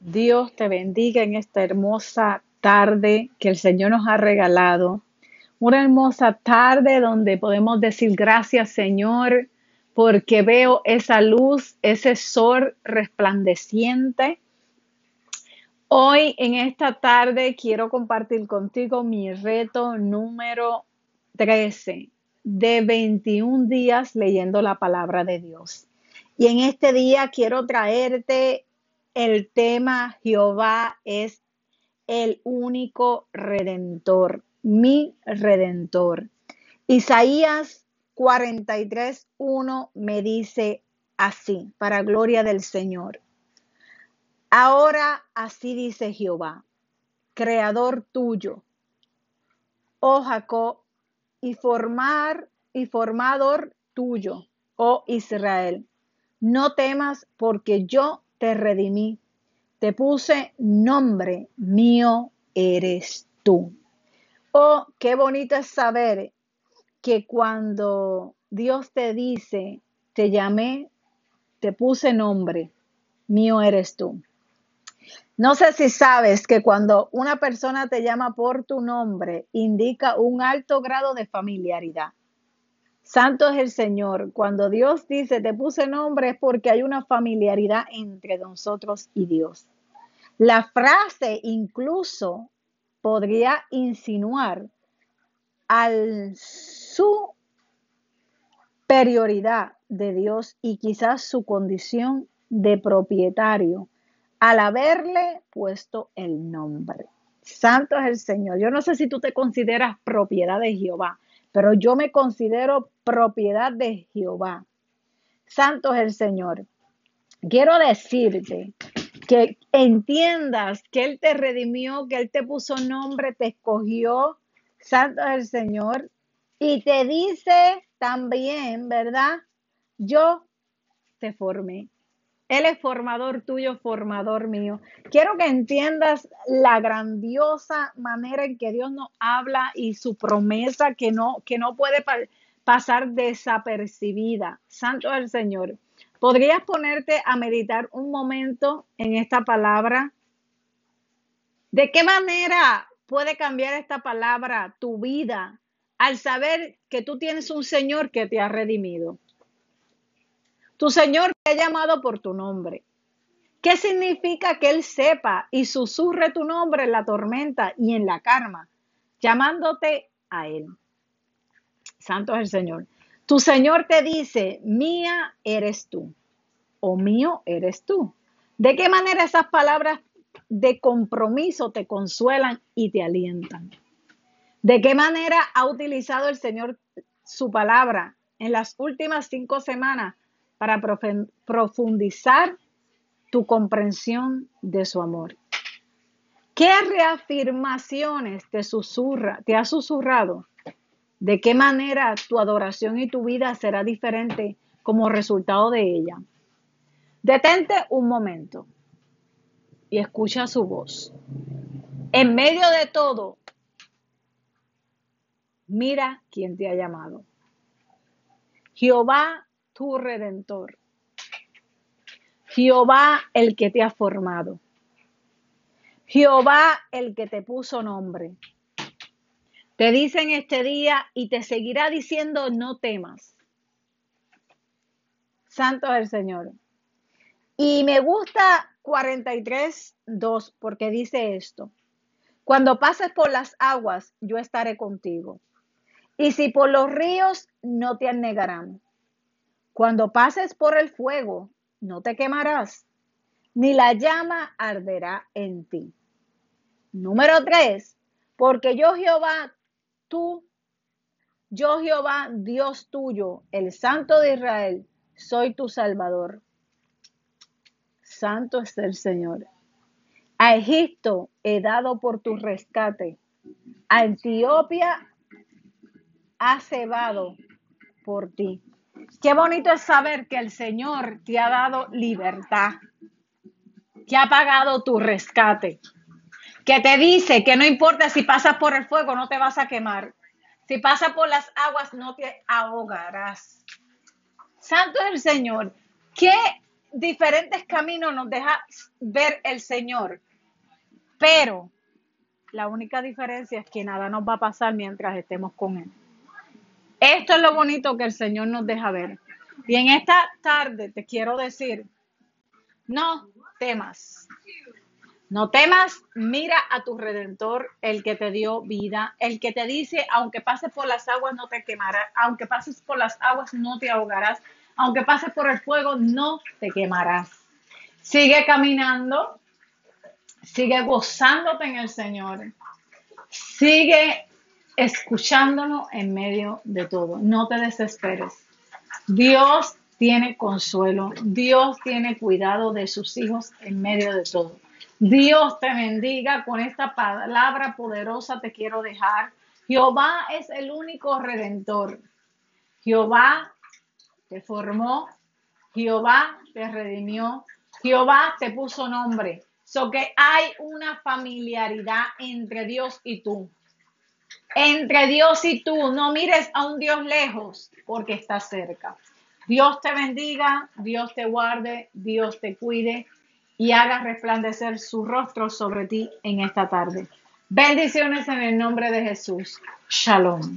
Dios te bendiga en esta hermosa tarde que el Señor nos ha regalado. Una hermosa tarde donde podemos decir gracias Señor porque veo esa luz, ese sol resplandeciente. Hoy en esta tarde quiero compartir contigo mi reto número 13 de 21 días leyendo la palabra de Dios. Y en este día quiero traerte el tema Jehová es el único redentor, mi redentor. Isaías 43.1 me dice así, para gloria del Señor. Ahora así dice Jehová, creador tuyo, oh Jacob, y formar y formador tuyo, oh Israel. No temas porque yo te redimí, te puse nombre, mío eres tú. Oh, qué bonito es saber que cuando Dios te dice, te llamé, te puse nombre, mío eres tú. No sé si sabes que cuando una persona te llama por tu nombre, indica un alto grado de familiaridad. Santo es el Señor. Cuando Dios dice, te puse nombre, es porque hay una familiaridad entre nosotros y Dios. La frase incluso podría insinuar al superioridad de Dios y quizás su condición de propietario al haberle puesto el nombre. Santo es el Señor. Yo no sé si tú te consideras propiedad de Jehová, pero yo me considero propiedad de Jehová. Santo es el Señor. Quiero decirte que entiendas que Él te redimió, que Él te puso nombre, te escogió. Santo es el Señor. Y te dice también, ¿verdad? Yo te formé. Él es formador tuyo, formador mío. Quiero que entiendas la grandiosa manera en que Dios nos habla y su promesa que no, que no puede pasar desapercibida. Santo el Señor. ¿Podrías ponerte a meditar un momento en esta palabra? ¿De qué manera puede cambiar esta palabra tu vida al saber que tú tienes un Señor que te ha redimido? Tu Señor te ha llamado por tu nombre. ¿Qué significa que Él sepa y susurre tu nombre en la tormenta y en la karma, llamándote a Él? Santo es el Señor. Tu Señor te dice, mía eres tú o mío eres tú. ¿De qué manera esas palabras de compromiso te consuelan y te alientan? ¿De qué manera ha utilizado el Señor su palabra en las últimas cinco semanas para profundizar tu comprensión de su amor. ¿Qué reafirmaciones te susurra, te ha susurrado? ¿De qué manera tu adoración y tu vida será diferente como resultado de ella? Detente un momento y escucha su voz. En medio de todo, mira quién te ha llamado. Jehová tu redentor. Jehová el que te ha formado. Jehová el que te puso nombre. Te dice en este día y te seguirá diciendo no temas. Santo es el Señor. Y me gusta 43, 2 porque dice esto. Cuando pases por las aguas, yo estaré contigo. Y si por los ríos, no te anegarán. Cuando pases por el fuego, no te quemarás, ni la llama arderá en ti. Número tres, porque yo Jehová, tú, yo Jehová, Dios tuyo, el Santo de Israel, soy tu Salvador. Santo es el Señor. A Egipto he dado por tu rescate. A Etiopía ha cebado por ti. Qué bonito es saber que el Señor te ha dado libertad, que ha pagado tu rescate, que te dice que no importa si pasas por el fuego, no te vas a quemar. Si pasas por las aguas, no te ahogarás. Santo es el Señor. Qué diferentes caminos nos deja ver el Señor. Pero la única diferencia es que nada nos va a pasar mientras estemos con Él. Esto es lo bonito que el Señor nos deja ver. Y en esta tarde te quiero decir, no temas. No temas, mira a tu redentor, el que te dio vida, el que te dice, aunque pases por las aguas no te quemarás, aunque pases por las aguas no te ahogarás, aunque pases por el fuego no te quemarás. Sigue caminando, sigue gozándote en el Señor, sigue escuchándonos en medio de todo. No te desesperes. Dios tiene consuelo, Dios tiene cuidado de sus hijos en medio de todo. Dios te bendiga con esta palabra poderosa te quiero dejar. Jehová es el único redentor. Jehová te formó, Jehová te redimió, Jehová te puso nombre. So que hay una familiaridad entre Dios y tú. Entre Dios y tú, no mires a un Dios lejos porque está cerca. Dios te bendiga, Dios te guarde, Dios te cuide y haga resplandecer su rostro sobre ti en esta tarde. Bendiciones en el nombre de Jesús. Shalom.